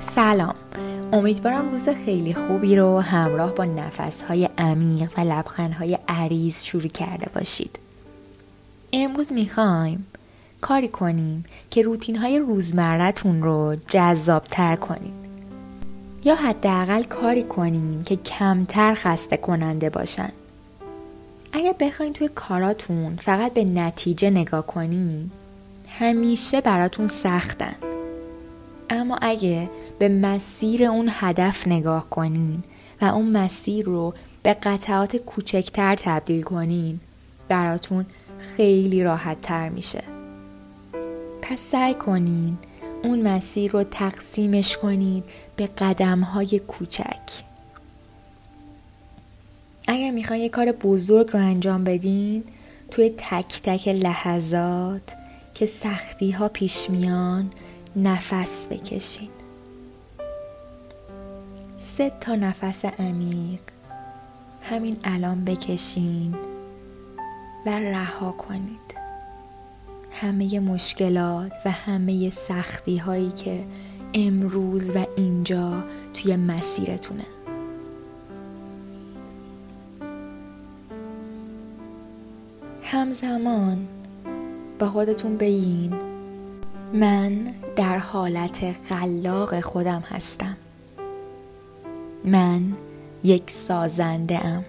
سلام. امیدوارم روز خیلی خوبی رو همراه با نفسهای عمیق و لبخندهای عریض شروع کرده باشید. امروز می‌خوایم کاری کنیم که روتین های روزمرتون رو جذابتر کنید. یا حداقل کاری کنیم که کمتر خسته کننده باشن. اگر بخواین توی کاراتون فقط به نتیجه نگاه کنید همیشه براتون سختن. اما اگه به مسیر اون هدف نگاه کنین و اون مسیر رو به قطعات کوچکتر تبدیل کنین. براتون خیلی راحت تر میشه. پس سعی کنین اون مسیر رو تقسیمش کنید به قدم های کوچک. اگر می‌خواین یه کار بزرگ رو انجام بدین توی تک تک لحظات که سختی ها پیش میان نفس بکشین. سه تا نفس عمیق همین الان بکشین و رها کنید. همه مشکلات و همه سختی هایی که امروز و اینجا توی مسیرتونه. همزمان با خودتون بگین من در حالت خلاق خودم هستم. من یک سازنده ام.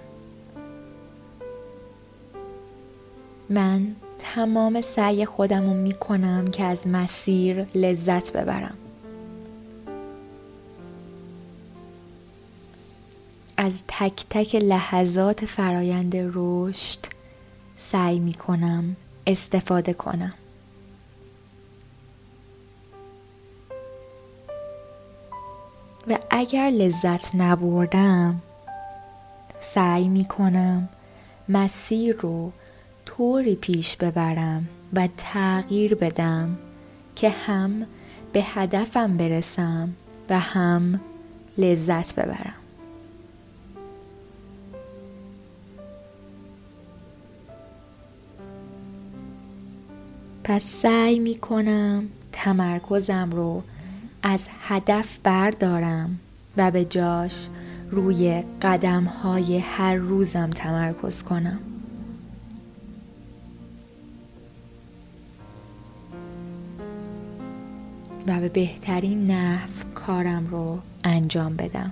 من تمام سعی خودم رو می کنم که از مسیر لذت ببرم. از تک تک لحظات فرایند رشد سعی می کنم استفاده کنم. و اگر لذت نبردم سعی می کنم مسیر رو طوری پیش ببرم و تغییر بدم که هم به هدفم برسم و هم لذت ببرم. پس سعی می کنم تمرکزم رو از هدف بردارم و به جاش روی قدم های هر روزم تمرکز کنم. و به بهترین نحو کارم رو انجام بدم.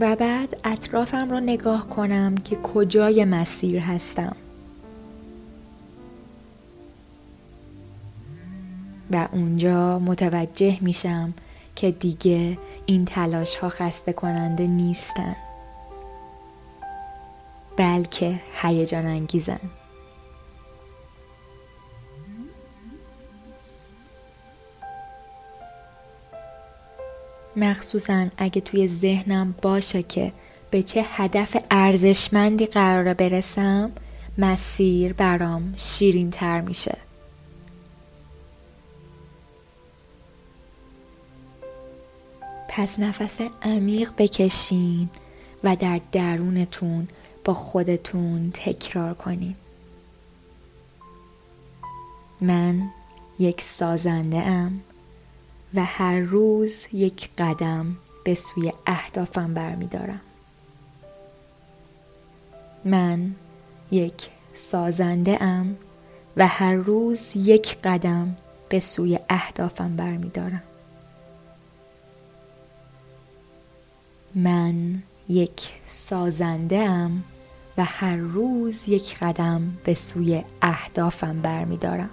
و بعد اطرافم رو نگاه کنم که کجای مسیر هستم. و اونجا متوجه میشم که دیگه این تلاش ها خسته کننده نیستن. بلکه هیجان انگیزن مخصوصا اگه توی ذهنم باشه که به چه هدف ارزشمندی قراره برسم مسیر برام شیرین تر میشه. پس نفس عمیق بکشین و در درونتون با خودتون تکرار کنین. من یک سازنده ام و هر روز یک قدم به سوی اهدافم برمیدارم. من یک سازنده ام و هر روز یک قدم به سوی اهدافم برمیدارم. من یک سازنده و هر روز یک قدم به سوی اهدافم برمیدارم.